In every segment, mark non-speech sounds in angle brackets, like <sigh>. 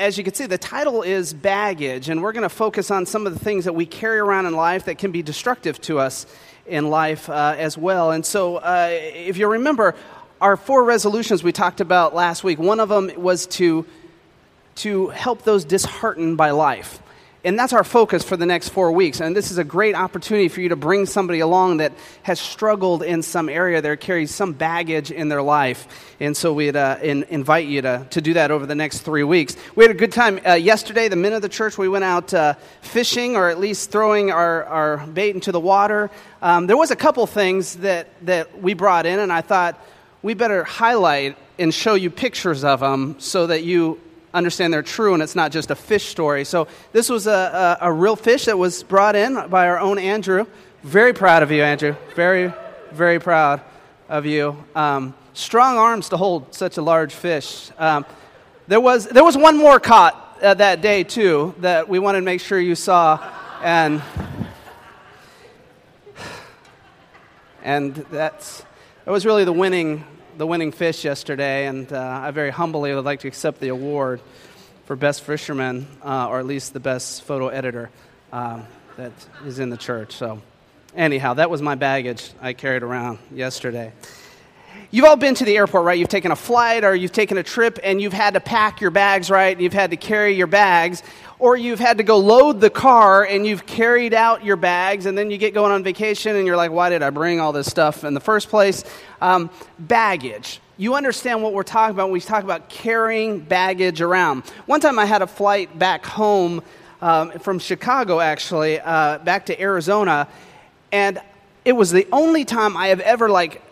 as you can see, the title is Baggage, and we're going to focus on some of the things that we carry around in life that can be destructive to us in life uh, as well. And so, uh, if you remember, our four resolutions we talked about last week, one of them was to, to help those disheartened by life. And that's our focus for the next four weeks. And this is a great opportunity for you to bring somebody along that has struggled in some area there, carries some baggage in their life. And so we'd uh, in, invite you to, to do that over the next three weeks. We had a good time. Uh, yesterday, the men of the church, we went out uh, fishing or at least throwing our, our bait into the water. Um, there was a couple things that, that we brought in, and I thought we better highlight and show you pictures of them so that you understand they're true and it's not just a fish story. So, this was a, a, a, real fish that was brought in by our own Andrew. Very proud of you, Andrew. Very, very proud of you. Um, strong arms to hold such a large fish. Um, there, was, there was one more caught uh, that day, too, that we wanted to make sure you saw. And, <sighs> and that's, that was really the winning the winning fish yesterday, and uh, I very humbly would like to accept the award for best fisherman, uh, or at least the best photo editor um, that is in the church. So, anyhow, that was my baggage I carried around yesterday. You've all been to the airport, right? You've taken a flight or you've taken a trip and you've had to pack your bags, right? You've had to carry your bags. Or you've had to go load the car and you've carried out your bags and then you get going on vacation and you're like, why did I bring all this stuff in the first place? Um, baggage. You understand what we're talking about when we talk about carrying baggage around. One time I had a flight back home um, from Chicago, actually, uh, back to Arizona, and it was the only time I have ever like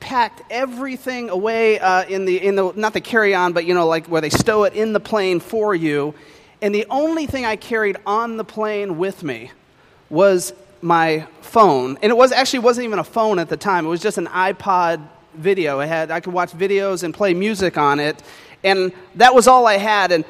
packed everything away uh, in the in the not the carry on, but you know like where they stow it in the plane for you. And the only thing I carried on the plane with me was my phone. And it was actually wasn't even a phone at the time. It was just an iPod video. I had I could watch videos and play music on it. And that was all I had. And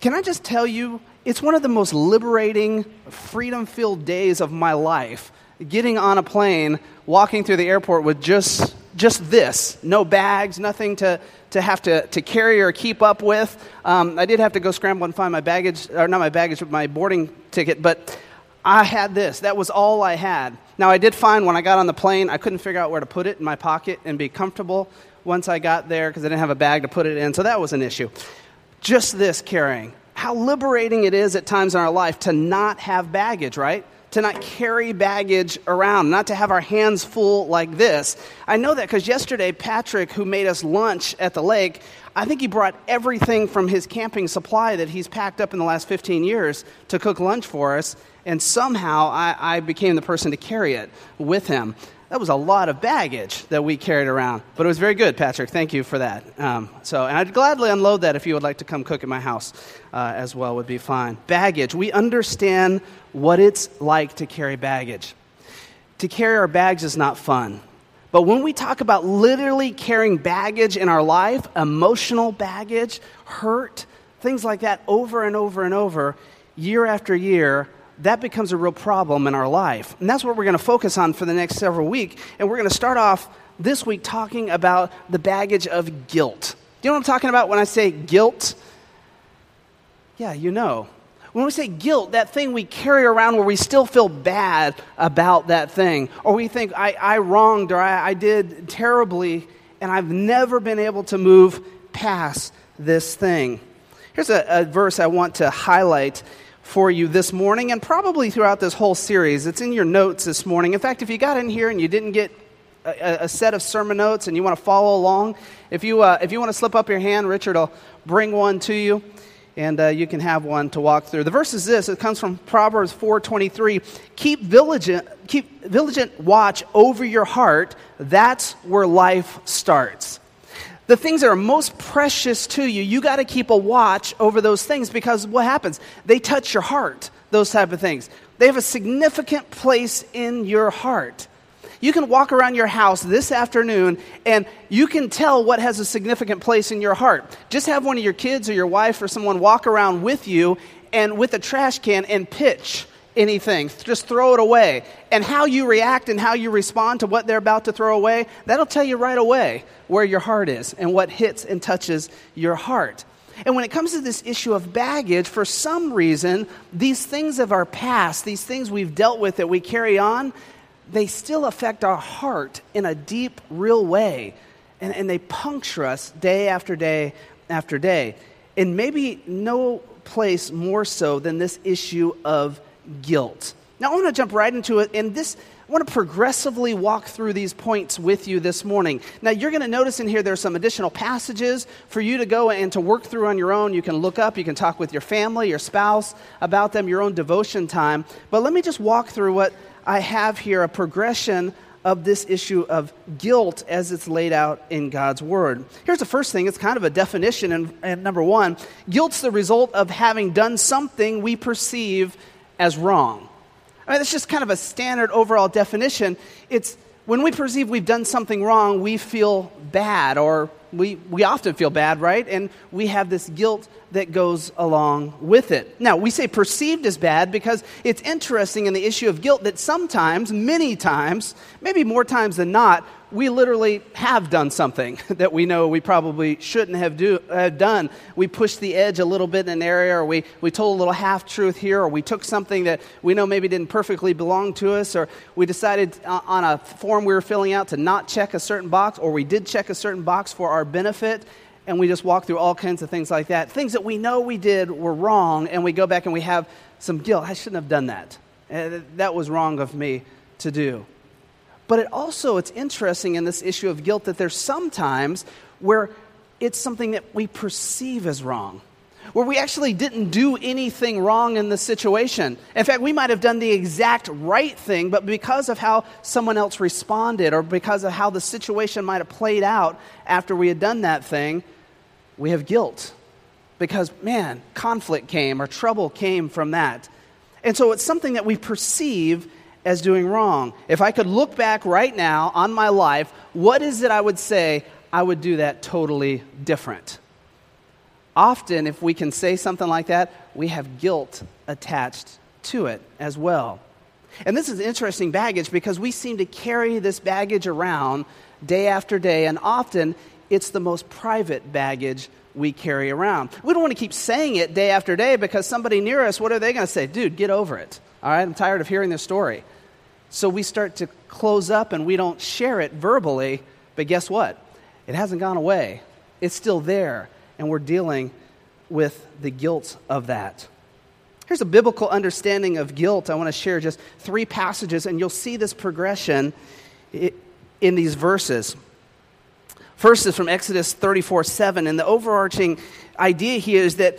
can I just tell you, it's one of the most liberating, freedom filled days of my life. Getting on a plane, walking through the airport with just just this no bags, nothing to, to have to, to carry or keep up with. Um, I did have to go scramble and find my baggage, or not my baggage, but my boarding ticket, but I had this. That was all I had. Now, I did find when I got on the plane, I couldn't figure out where to put it in my pocket and be comfortable once I got there because I didn't have a bag to put it in, so that was an issue. Just this carrying. How liberating it is at times in our life to not have baggage, right? To not carry baggage around, not to have our hands full like this. I know that because yesterday, Patrick, who made us lunch at the lake, I think he brought everything from his camping supply that he's packed up in the last 15 years to cook lunch for us, and somehow I, I became the person to carry it with him that was a lot of baggage that we carried around. But it was very good, Patrick. Thank you for that. Um, so, and I'd gladly unload that if you would like to come cook at my house uh, as well, would be fine. Baggage. We understand what it's like to carry baggage. To carry our bags is not fun. But when we talk about literally carrying baggage in our life, emotional baggage, hurt, things like that, over and over and over, year after year, that becomes a real problem in our life. And that's what we're going to focus on for the next several weeks. And we're going to start off this week talking about the baggage of guilt. Do you know what I'm talking about when I say guilt? Yeah, you know. When we say guilt, that thing we carry around where we still feel bad about that thing, or we think, I, I wronged or I, I did terribly, and I've never been able to move past this thing. Here's a, a verse I want to highlight for you this morning and probably throughout this whole series. It's in your notes this morning. In fact, if you got in here and you didn't get a, a set of sermon notes and you want to follow along, if you, uh, if you want to slip up your hand, Richard will bring one to you and uh, you can have one to walk through. The verse is this. It comes from Proverbs 4:23. Keep vigilant, keep vigilant watch over your heart. That's where life starts the things that are most precious to you, you got to keep a watch over those things because what happens? They touch your heart, those type of things. They have a significant place in your heart. You can walk around your house this afternoon and you can tell what has a significant place in your heart. Just have one of your kids or your wife or someone walk around with you and with a trash can and pitch anything. Just throw it away. And how you react and how you respond to what they're about to throw away, that'll tell you right away where your heart is and what hits and touches your heart. And when it comes to this issue of baggage, for some reason, these things of our past, these things we've dealt with that we carry on, they still affect our heart in a deep, real way. And, and they puncture us day after day after day. And maybe no place more so than this issue of guilt. Now, I want to jump right into it. And this, I want to progressively walk through these points with you this morning. Now, you're going to notice in here there's some additional passages for you to go and to work through on your own. You can look up, you can talk with your family, your spouse about them, your own devotion time. But let me just walk through what I have here a progression of this issue of guilt as it's laid out in God's Word. Here's the first thing it's kind of a definition. And, and number one, guilt's the result of having done something we perceive as wrong. I mean, that's just kind of a standard overall definition. It's when we perceive we've done something wrong, we feel bad, or we, we often feel bad, right? And we have this guilt that goes along with it. Now, we say perceived as bad because it's interesting in the issue of guilt that sometimes, many times, maybe more times than not, we literally have done something <laughs> that we know we probably shouldn't have, do, have done. We pushed the edge a little bit in an area, or we, we told a little half truth here, or we took something that we know maybe didn't perfectly belong to us, or we decided on a form we were filling out to not check a certain box, or we did check a certain box for our benefit, and we just walk through all kinds of things like that. Things that we know we did were wrong, and we go back and we have some guilt. I shouldn't have done that. Uh, that was wrong of me to do. But it also, it's interesting in this issue of guilt that there's sometimes where it's something that we perceive as wrong, where we actually didn't do anything wrong in the situation. In fact, we might have done the exact right thing, but because of how someone else responded or because of how the situation might have played out after we had done that thing, we have guilt. Because, man, conflict came or trouble came from that. And so it's something that we perceive as doing wrong. If I could look back right now on my life, what is it I would say I would do that totally different? Often, if we can say something like that, we have guilt attached to it as well. And this is interesting baggage because we seem to carry this baggage around day after day, and often it's the most private baggage we carry around. We don't want to keep saying it day after day because somebody near us, what are they going to say? Dude, get over it. All right, I'm tired of hearing this story. So we start to close up and we don't share it verbally, but guess what? It hasn't gone away. It's still there, and we're dealing with the guilt of that. Here's a biblical understanding of guilt. I want to share just three passages, and you'll see this progression in these verses. First is from Exodus 34 7, and the overarching idea here is that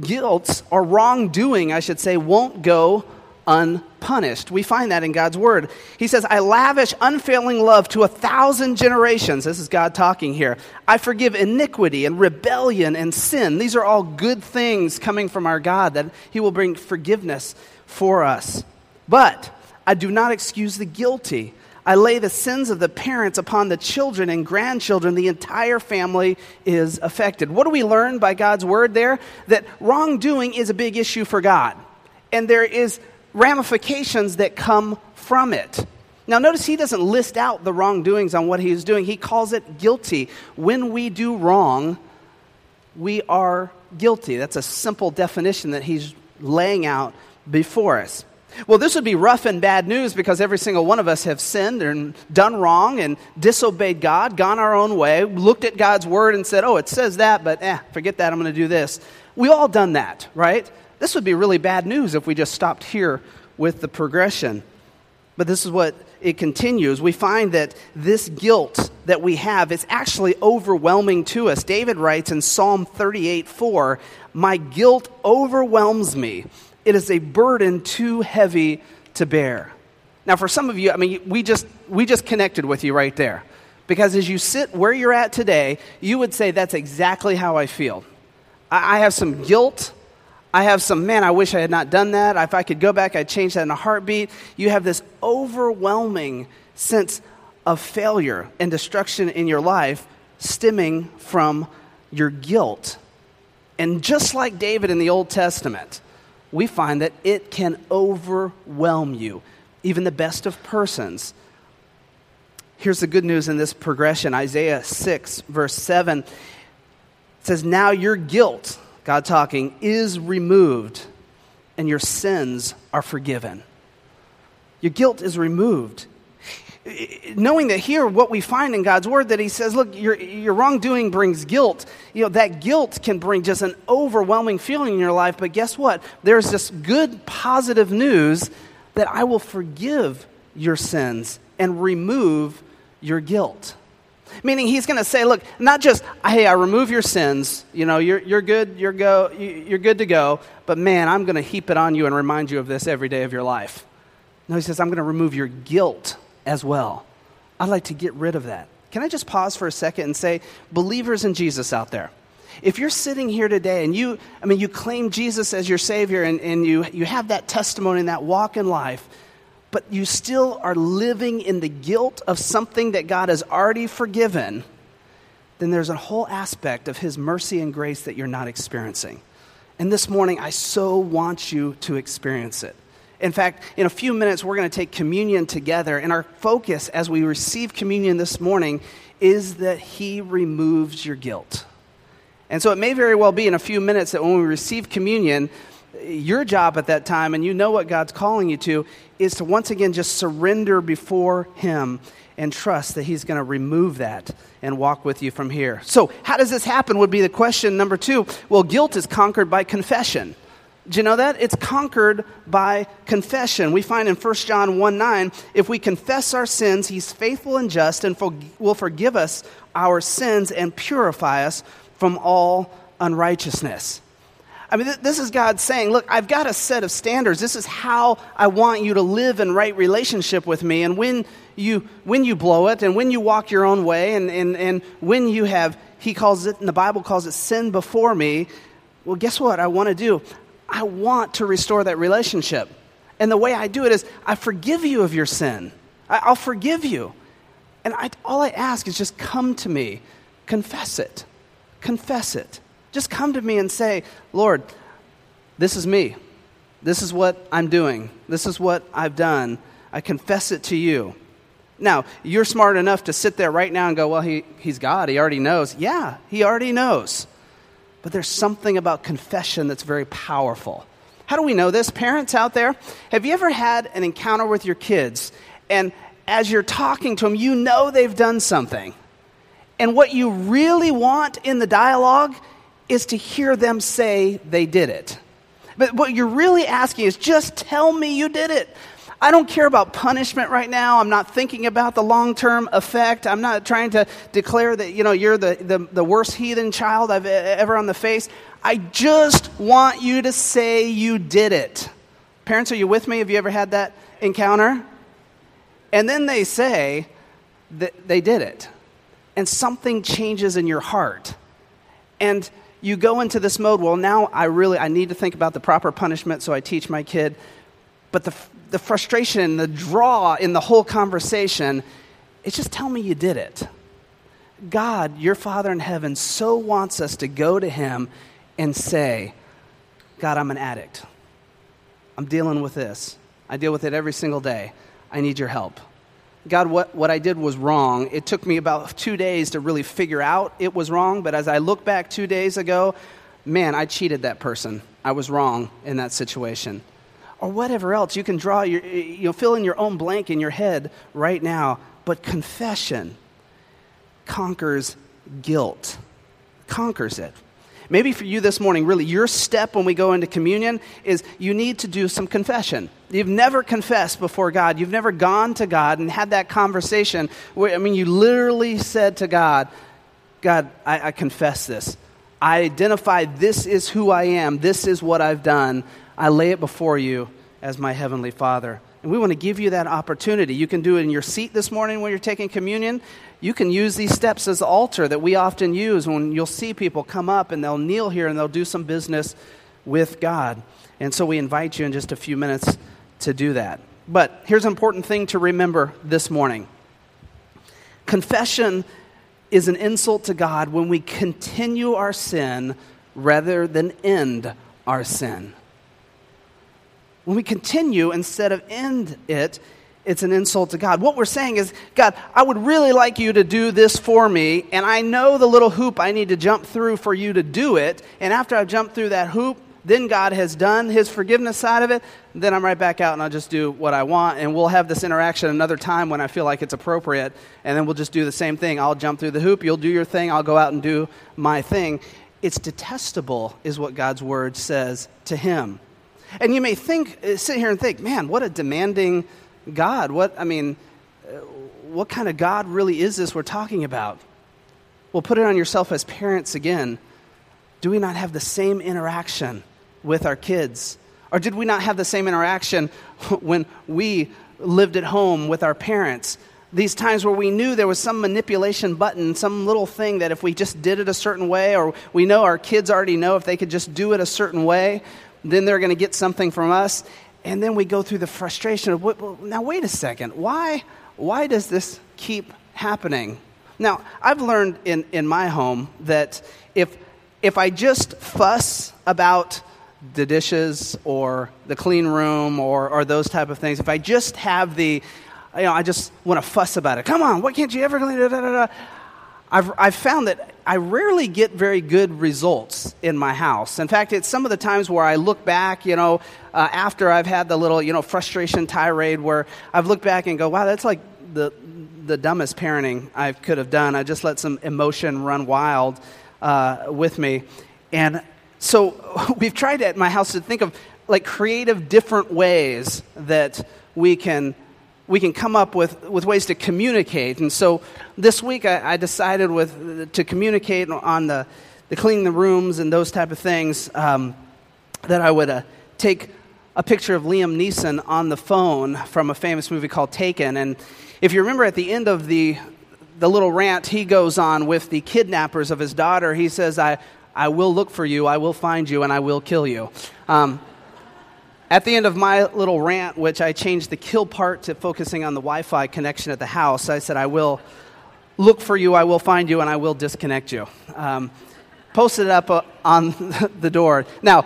guilt or wrongdoing, I should say, won't go unpunished. We find that in God's word. He says, I lavish unfailing love to a thousand generations. This is God talking here. I forgive iniquity and rebellion and sin. These are all good things coming from our God that He will bring forgiveness for us. But I do not excuse the guilty. I lay the sins of the parents upon the children and grandchildren. The entire family is affected. What do we learn by God's word there? That wrongdoing is a big issue for God. And there is ramifications that come from it. Now, notice he doesn't list out the wrongdoings on what he doing. He calls it guilty. When we do wrong, we are guilty. That's a simple definition that he's laying out before us. Well, this would be rough and bad news because every single one of us have sinned and done wrong and disobeyed God, gone our own way, looked at God's word and said, oh, it says that, but eh, forget that, I'm going to do this. We all done that, right? This would be really bad news if we just stopped here with the progression. But this is what it continues. We find that this guilt that we have is actually overwhelming to us. David writes in Psalm 38 4, My guilt overwhelms me. It is a burden too heavy to bear. Now, for some of you, I mean, we just, we just connected with you right there. Because as you sit where you're at today, you would say, That's exactly how I feel. I have some guilt I have some, man, I wish I had not done that. If I could go back, I'd change that in a heartbeat. You have this overwhelming sense of failure and destruction in your life stemming from your guilt. And just like David in the Old Testament, we find that it can overwhelm you, even the best of persons. Here's the good news in this progression Isaiah 6, verse 7 says, Now your guilt, God talking, is removed and your sins are forgiven. Your guilt is removed. Knowing that here, what we find in God's word, that He says, look, your, your wrongdoing brings guilt. You know, that guilt can bring just an overwhelming feeling in your life, but guess what? There's this good, positive news that I will forgive your sins and remove your guilt. Meaning he's going to say, look, not just, hey, I remove your sins, you know, you're, you're good, you're, go, you're good to go, but man, I'm going to heap it on you and remind you of this every day of your life. No, he says, I'm going to remove your guilt as well. I'd like to get rid of that. Can I just pause for a second and say, believers in Jesus out there, if you're sitting here today and you, I mean, you claim Jesus as your Savior and, and you, you have that testimony and that walk in life, but you still are living in the guilt of something that God has already forgiven, then there's a whole aspect of His mercy and grace that you're not experiencing. And this morning, I so want you to experience it. In fact, in a few minutes, we're going to take communion together. And our focus as we receive communion this morning is that He removes your guilt. And so it may very well be in a few minutes that when we receive communion, your job at that time, and you know what God's calling you to, is to once again just surrender before Him and trust that He's going to remove that and walk with you from here. So, how does this happen? Would be the question number two. Well, guilt is conquered by confession. Do you know that? It's conquered by confession. We find in 1 John 1 9, if we confess our sins, He's faithful and just and will forgive us our sins and purify us from all unrighteousness. I mean, this is God saying, Look, I've got a set of standards. This is how I want you to live in right relationship with me. And when you, when you blow it, and when you walk your own way, and, and, and when you have, He calls it, and the Bible calls it sin before me, well, guess what I want to do? I want to restore that relationship. And the way I do it is I forgive you of your sin. I, will forgive you. And I, all I ask is just come to me, confess it, confess it. Just come to me and say, Lord, this is me. This is what I'm doing. This is what I've done. I confess it to you. Now, you're smart enough to sit there right now and go, well, he, he's God. He already knows. Yeah, he already knows. But there's something about confession that's very powerful. How do we know this? Parents out there, have you ever had an encounter with your kids and as you're talking to them, you know they've done something? And what you really want in the dialogue is to hear them say they did it. But what you're really asking is just tell me you did it. I don't care about punishment right now. I'm not thinking about the long term effect. I'm not trying to declare that, you know, you're the, the, the worst heathen child I've ever on the face. I just want you to say you did it. Parents, are you with me? Have you ever had that encounter? And then they say that they did it. And something changes in your heart. And you go into this mode well now i really i need to think about the proper punishment so i teach my kid but the, the frustration the draw in the whole conversation is just tell me you did it god your father in heaven so wants us to go to him and say god i'm an addict i'm dealing with this i deal with it every single day i need your help God, what, what I did was wrong. It took me about two days to really figure out it was wrong, but as I look back two days ago, man, I cheated that person. I was wrong in that situation. Or whatever else. You can draw your, you know, fill in your own blank in your head right now. But confession conquers guilt, conquers it. Maybe for you this morning, really, your step when we go into communion is you need to do some confession. You've never confessed before God. You've never gone to God and had that conversation where, I mean, you literally said to God, God, I, I confess this. I identify this is who I am. This is what I've done. I lay it before you as my Heavenly Father. And we want to give you that opportunity. You can do it in your seat this morning when you're taking communion. You can use these steps as altar that we often use when you'll see people come up and they'll kneel here and they'll do some business with God. And so we invite you in just a few minutes to do that. But here's an important thing to remember this morning confession is an insult to God when we continue our sin rather than end our sin. When we continue instead of end it, it's an insult to God. What we're saying is, God, I would really like you to do this for me, and I know the little hoop I need to jump through for you to do it. And after I've jumped through that hoop, then God has done his forgiveness side of it, then I'm right back out and I'll just do what I want. And we'll have this interaction another time when I feel like it's appropriate. And then we'll just do the same thing. I'll jump through the hoop, you'll do your thing, I'll go out and do my thing. It's detestable, is what God's word says to him. And you may think, uh, sit here and think, man, what a demanding God. What, I mean, uh, what kind of God really is this we're talking about? Well, put it on yourself as parents again. Do we not have the same interaction with our kids? Or did we not have the same interaction <laughs> when we lived at home with our parents? These times where we knew there was some manipulation button, some little thing that if we just did it a certain way, or we know our kids already know if they could just do it a certain way, then they're going to get something from us. And then we go through the frustration of, well, now wait a second, why, why does this keep happening? Now, I've learned in, in my home that if, if I just fuss about the dishes or the clean room or, or those type of things, if I just have the, you know, I just want to fuss about it. Come on, why can't you ever clean it? I've, I've found that I rarely get very good results in my house. In fact, it's some of the times where I look back, you know, uh, after I've had the little, you know, frustration tirade where I've looked back and go, wow, that's like the, the dumbest parenting I could have done. I just let some emotion run wild uh, with me. And so <laughs> we've tried at my house to think of like creative different ways that we can we can come up with, with ways to communicate. And so this week I, I decided with to communicate on the, the cleaning the rooms and those type of things um, that I would uh, take a picture of Liam Neeson on the phone from a famous movie called Taken. And if you remember at the end of the the little rant he goes on with the kidnappers of his daughter, he says, I, I will look for you, I will find you, and I will kill you. Um, at the end of my little rant, which I changed the kill part to focusing on the Wi Fi connection at the house, I said, I will look for you, I will find you, and I will disconnect you. Um, posted it up uh, on <laughs> the door. Now,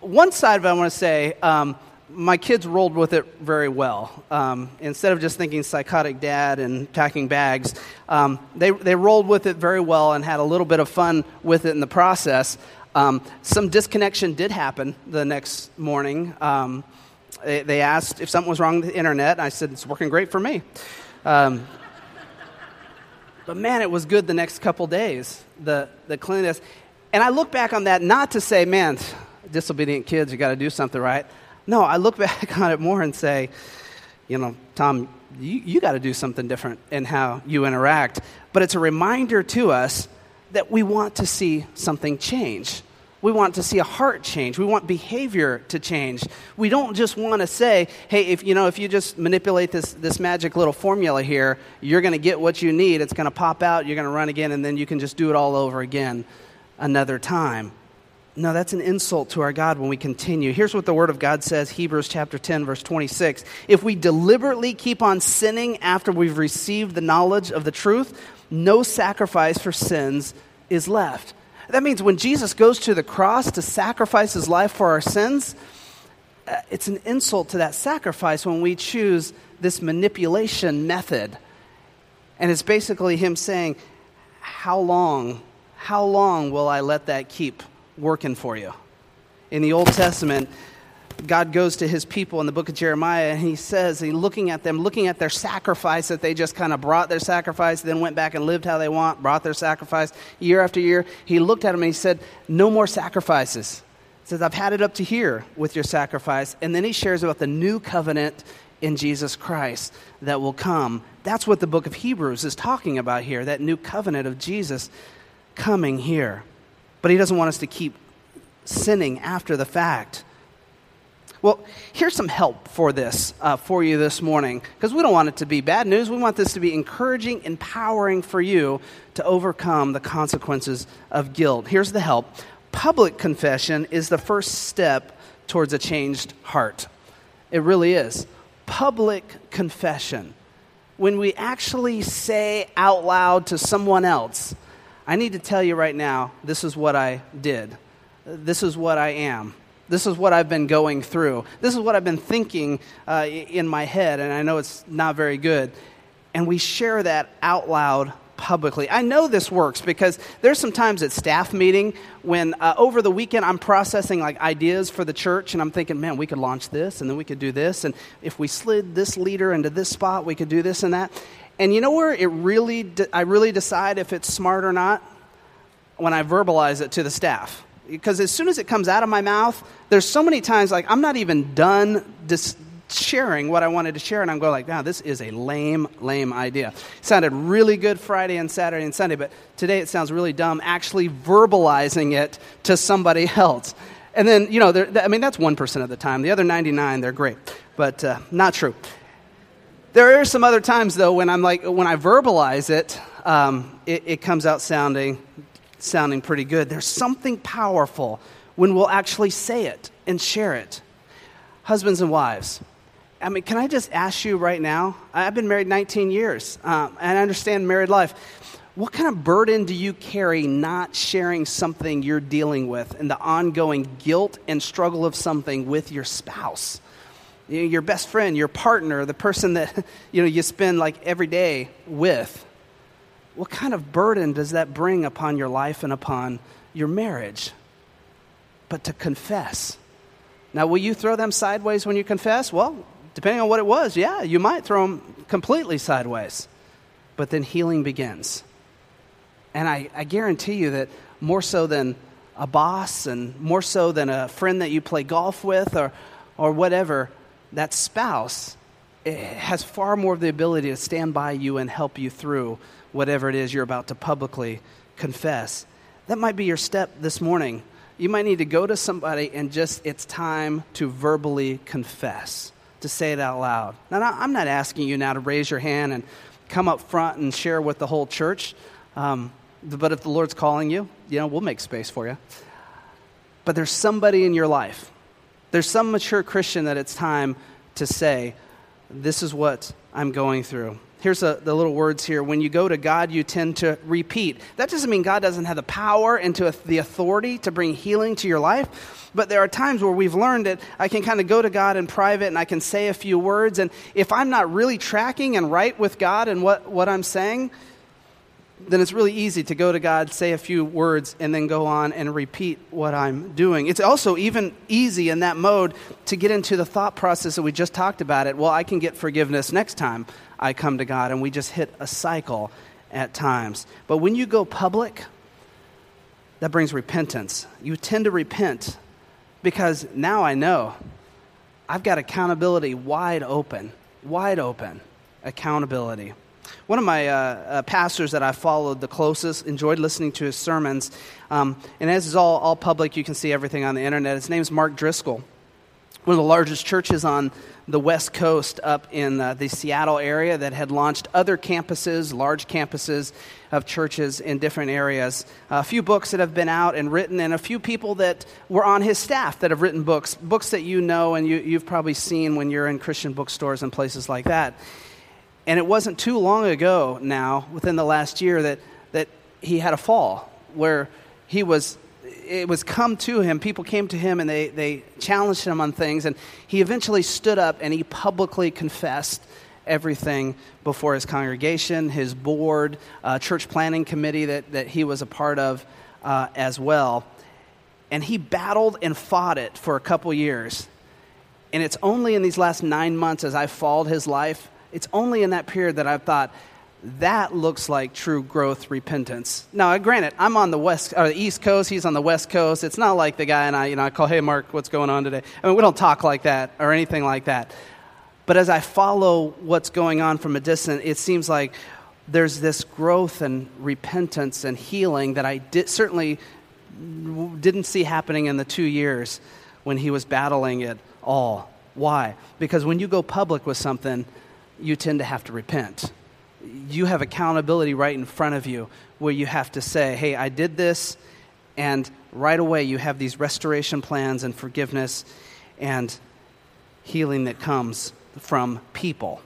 one side of it I want to say, um, my kids rolled with it very well. Um, instead of just thinking psychotic dad and packing bags, um, they, they rolled with it very well and had a little bit of fun with it in the process. Um, some disconnection did happen the next morning. Um, they, they, asked if something was wrong with the internet. I said, It's working great for me. Um, but man, it was good the next couple days, the, the cleanliness. And I look back on that not to say, man, disobedient kids, you got to do something right. No, I look <laughs> back on it more and say, you know, Tom, you, you got to do something different in how you interact. But it's a reminder to us that we want to see something change. We want to see a heart change. We want behavior to change. We don't just want to say, hey, if you know, if you just manipulate this, this magic little formula here, you're going to get what you need. It's going to pop out, you're going to run again, and then you can just do it all over again another time. No, that's an insult to our God when we continue. Here's what the Word of God says Hebrews chapter 10, verse 26. If we deliberately keep on sinning after we've received the knowledge of the truth, no sacrifice for sins is left. That means when Jesus goes to the cross to sacrifice his life for our sins, uh, it's an insult to that sacrifice when we choose this manipulation method. And it's basically him saying, How long, how long will I let that keep working for you. In the Old Testament, God goes to his people in the book of Jeremiah and he says, he looking at them, looking at their sacrifice that they just kind of brought their sacrifice, then went back and lived how they want, brought their sacrifice year after year. He looked at them and he said, No more sacrifices. He says, I've had it up to here with your sacrifice. And then he shares about the new covenant in Jesus Christ that will come. That's what the book of Hebrews is talking about here, that new covenant of Jesus coming here but he doesn't want us to keep sinning after the fact. Well, here's some help for this uh, for you this morning because we don't want it to be bad news. We want this to be encouraging, empowering for you to overcome the consequences of guilt. Here's the help public confession is the first step towards a changed heart. It really is. Public confession. When we actually say out loud to someone else, I need to tell you right now this is what I did. This is what I am. This is what I've been going through. This is what I've been thinking uh, in my head, and I know it's not very good. And we share that out loud publicly. I know this works because there's some times at staff meeting when uh, over the weekend I'm processing like ideas for the church and I'm thinking, man, we could launch this and then we could do this. And if we slid this leader into this spot, we could do this and that. And you know where it really, de- I really decide if it's smart or not? When I verbalize it to the staff. Because as soon as it comes out of my mouth, there's so many times like I'm not even done dis- sharing what I wanted to share, and I'm going like, "Now this is a lame, lame idea." It sounded really good Friday and Saturday and Sunday, but today it sounds really dumb. Actually, verbalizing it to somebody <laughs> else, and then you know, I mean, that's one percent of the time. The other ninety-nine, they're great, but uh, not true. There are some other times though when I'm like, when I verbalize it, um, it, it comes out sounding, sounding pretty good. There's something powerful when we'll actually say it and share it. Husbands and wives, I mean, can I just ask you right now? I've been married 19 years, um, and I understand married life. What kind of burden do you carry not sharing something you're dealing with and the ongoing guilt and struggle of something with your spouse? You know, your best friend, your partner, the person that <laughs> you know you spend like every day with. What kind of burden does that bring upon your life and upon your marriage? But to confess. Now, will you throw them sideways when you confess? Well, depending on what it was, yeah, you might throw them completely sideways. But then healing begins. And I, I guarantee you that more so than a boss and more so than a friend that you play golf with or, or whatever, that spouse has far more of the ability to stand by you and help you through whatever it is you're about to publicly confess. That might be your step this morning. You might need to go to somebody and just, it's time to verbally confess to say it out loud. Now, I'm not asking you now to raise your hand and come up front and share with the whole church. Um, but if the Lord's calling you, you know, we'll make space for you. But there's somebody in your life, there's some mature Christian that it's time to say, This is what I'm going through. Here's a, the little words here. When you go to God, you tend to repeat. That doesn't mean God doesn't have the power and to the authority to bring healing to your life. But there are times where we've learned that I can kind of go to God in private and I can say a few words. And if I'm not really tracking and right with God and what, what I'm saying, then it's really easy to go to God, say a few words, and then go on and repeat what I'm doing. It's also even easy in that mode to get into the thought process that we just talked about it. Well, I can get forgiveness next time I come to God, and we just hit a cycle at times. But when you go public, that brings repentance. You tend to repent because now I know I've got accountability wide open, wide open accountability. One of my uh, uh, pastors that I followed the closest, enjoyed listening to his sermons, um, and as is all, all public, you can see everything on the internet. His name is Mark Driscoll, one of the largest churches on the West Coast up in uh, the Seattle area that had launched other campuses, large campuses of churches in different areas. A few books that have been out and written, and a few people that were on his staff that have written books, books that you know and you, you've probably seen when you're in Christian bookstores and places like that. And it wasn't too long ago now, within the last year, that, that he had a fall where he was it was come to him people came to him and they, they challenged him on things. And he eventually stood up and he publicly confessed everything before his congregation his board uh, church planning committee that, that he was a part of uh, as well. And he battled and fought it for a couple years. And it's only in these last nine months as i followed his life it's only in that period that I've thought, that looks like true growth repentance. Now, granted, I'm on the west or the east coast. He's on the west coast. It's not like the guy and I, you know, I call, "Hey, Mark, what's going on today?" I mean, we don't talk like that or anything like that. But as I follow what's going on from a distance, it seems like there's this growth and repentance and healing that I certainly didn't see happening in the two years when he was battling it all. Why? Because when you go public with something you tend to have to repent. You have accountability right in front of you where you have to say, hey, I did this, and right away you have these restoration plans and forgiveness and healing that comes from people.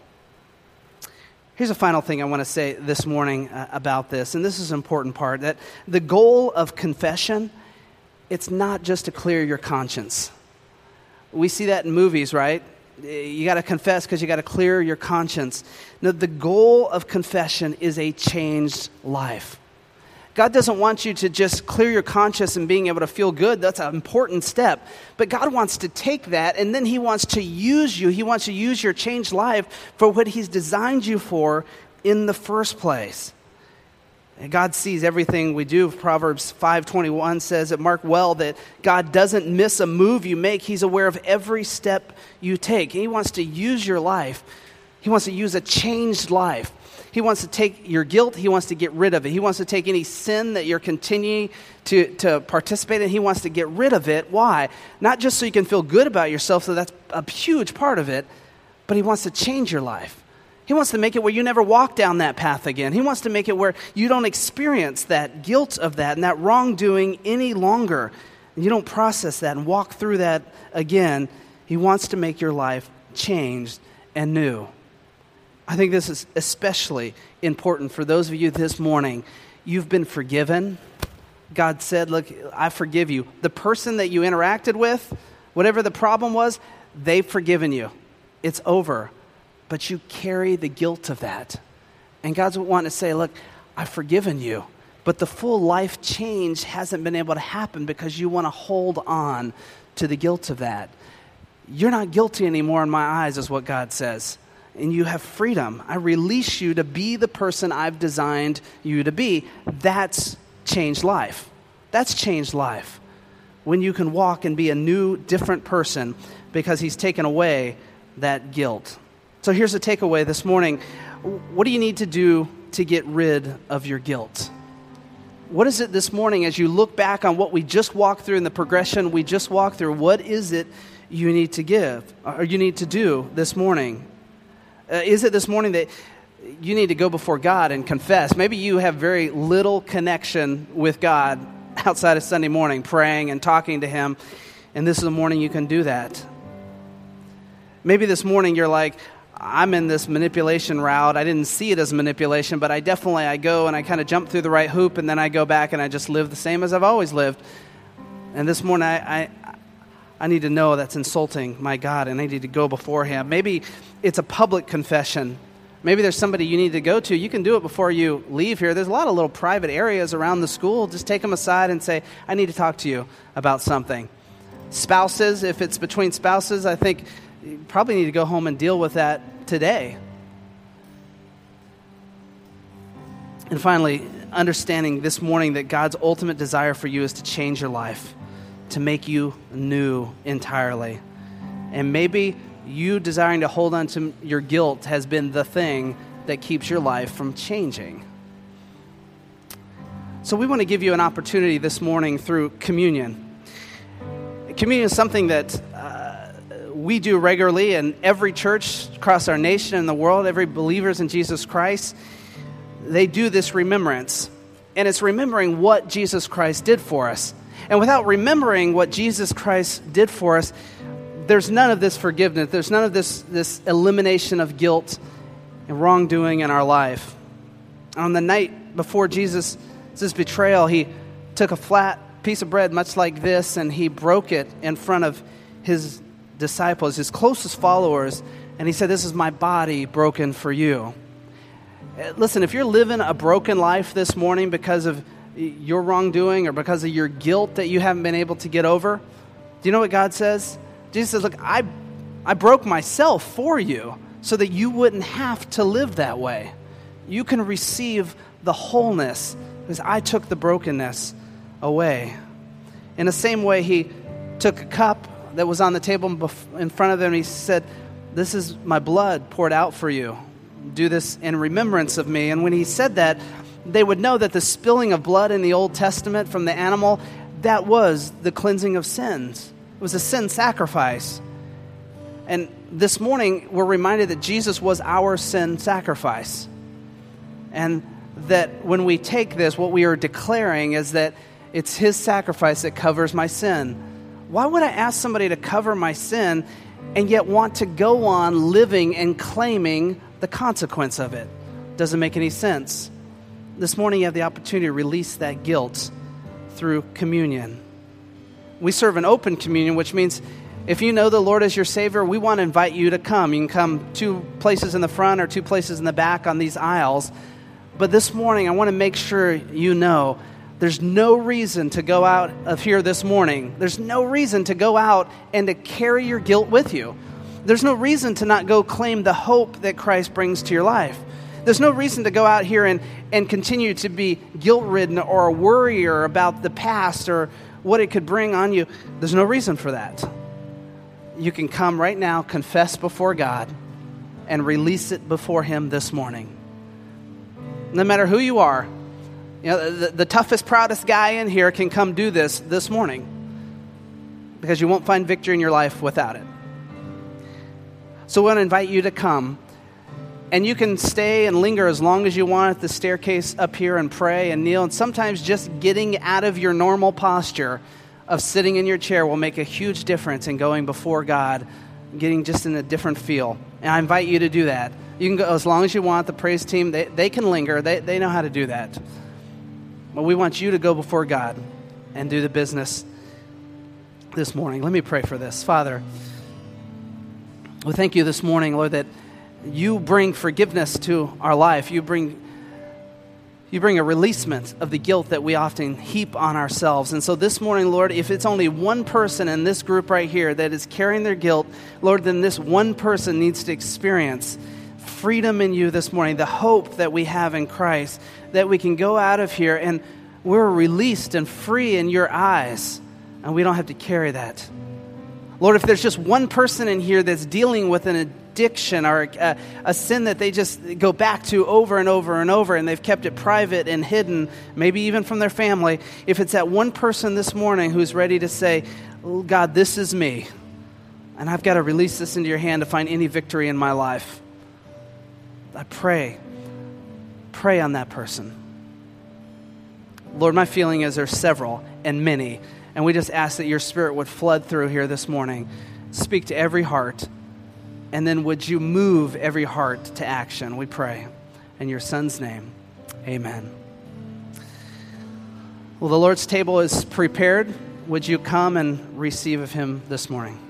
Here's a final thing I want to say this morning uh, about this, and this is an important part that the goal of confession, it's not just to clear your conscience. We see that in movies, right? You got to confess because you got to clear your conscience. Now, the goal of confession is a changed life. God doesn't want you to just clear your conscience and being able to feel good. That's an important step. But God wants to take that and then He wants to use you. He wants to use your changed life for what He's designed you for in the first place. And God sees everything we do. Proverbs 5:21 says it mark well that God doesn't miss a move you make. He's aware of every step you take. He wants to use your life. He wants to use a changed life he wants to take your guilt, He wants to get rid of it. He wants to take any sin that you're continuing to, to participate in, He wants to get rid of it. Why? Not just so you can feel good about yourself, so that's a huge part of it, but He wants to change your life. He wants to make it where you never walk down that path again. He wants to make it where you don't experience that guilt of that and that wrongdoing any longer. And you don't process that and walk through that again. He wants to make your life changed and new. I think this is especially important for those of you this morning. You've been forgiven. God said, Look, I forgive you. The person that you interacted with, whatever the problem was, they've forgiven you. It's over. But you carry the guilt of that. And God's wanting to say, Look, I've forgiven you. But the full life change hasn't been able to happen because you want to hold on to the guilt of that. You're not guilty anymore in my eyes, is what God says and you have freedom. I release you to be the person I've designed you to be. That's changed life. That's changed life. When you can walk and be a new, different person because He's taken away that guilt. So here's a takeaway this morning. What do you need to do to get rid of your guilt? What is it this morning as you look back on what we just walked through in the progression we just walked through? What is it you need to give or you need to do this morning? Uh, is it this morning that you need to go before God and confess? Maybe you have very little connection with God outside of Sunday morning, praying and talking to Him, and this is a morning you can do that. Maybe this morning you're like, I'm in this manipulation route. I didn't see it as manipulation, but I definitely I go and I kind of jump through the right hoop, and then I go back and I just live the same as I've always lived. And this morning I, I I need to know that's insulting my God and I need to go before Him. Maybe it's a public confession. Maybe there's somebody you need to go to. You can do it before you leave here. There's a lot of little private areas around the school. Just take them aside and say, I need to talk to you about something. Spouses, if it's between spouses, I think you probably need to go home and deal with that today. And finally, understanding this morning that God's ultimate desire for you is to change your life to make you new entirely. And maybe you desiring to hold on to your guilt has been the thing that keeps your life from changing. So, we want to give you an opportunity this morning through communion. Communion is something that we do regularly in every church across our nation and the world, every believers in Jesus Christ. They do this remembrance. And it's remembering what Jesus Christ did for us. And without remembering what Jesus Christ did for us, there's none of this forgiveness. There's none of this, this elimination of guilt and wrongdoing in our life. On the night before Jesus' betrayal, he took a flat piece of bread, much like this, and he broke it in front of his disciples, his closest followers, and he said, This is my body broken for you. Uh, listen, if you're living a broken life this morning because of your wrongdoing or because of your guilt that you haven't been able to get over, do you know what God says? Jesus says, Look, I, I broke myself for you so that you wouldn't have to live that way. You can receive the wholeness because I took the brokenness away. In the same way, he took a cup that was on the table in front of him he said, This is my blood poured out for you. Do this in remembrance of me. And when he said that, they would know that the spilling of blood in the Old Testament from the animal, that was the cleansing of sins. It was a sin sacrifice. And this morning, we're reminded that Jesus was our sin sacrifice. And that when we take this, what we are declaring is that it's His sacrifice that covers my sin. Why would I ask somebody to cover my sin and yet want to go on living and claiming the consequence of it? Doesn't make any sense this morning you have the opportunity to release that guilt through communion. We serve an open communion, which means If you know the Lord as your Savior, we want to invite you to come. You can come two places in the front or two places in the back on these aisles. But this morning, I want to make sure you know there's no reason to go out of here this morning. There's no reason to go out and to carry your guilt with you. There's no reason to not go claim the hope that Christ brings to your life. There's no reason to go out here and, and continue to be guilt ridden or a worrier about the past or what it could bring on you. There's no reason for that you can come right now, confess before God, and release it before Him this morning. No matter who you are, you know, the, the toughest, proudest guy in here can come do this this morning because you won't find victory in your life without it. So, I want to invite you to come. And you can stay and linger as long as you want at the staircase up here and pray and kneel. And sometimes just getting out of your normal posture of sitting in your chair will make a huge difference in going before God, getting just in a different feel. And I invite you to do that. You can go as long as you want. The praise team, they, they can linger, they, they know how to do that. But we want you to go before God and do the business this morning. Let me pray for this. Father, we thank you this morning, Lord, that you bring forgiveness to our life. You bring you bring a releasement of the guilt that we often heap on ourselves. And so this morning, Lord, if it's only one person in this group right here that is carrying their guilt, Lord, then this one person needs to experience freedom in you this morning, the hope that we have in Christ, that we can go out of here and we're released and free in your eyes, and we don't have to carry that. Lord, if there's just one person in here that's dealing with an addiction or a, a, sin that they just go back to over and over and over and they've kept it private and hidden, maybe even from their family, if it's that one person this morning who's ready to say, God, this is me, and I've got to release this into your hand to find any victory in my life, I pray, pray on that person. Lord, my feeling is there's several and many, and we just ask that your spirit would flood through here this morning, speak to every heart and then would you move every heart to action? We pray. In your son's name, amen. Well, the Lord's table is prepared. Would you come and receive of him this morning?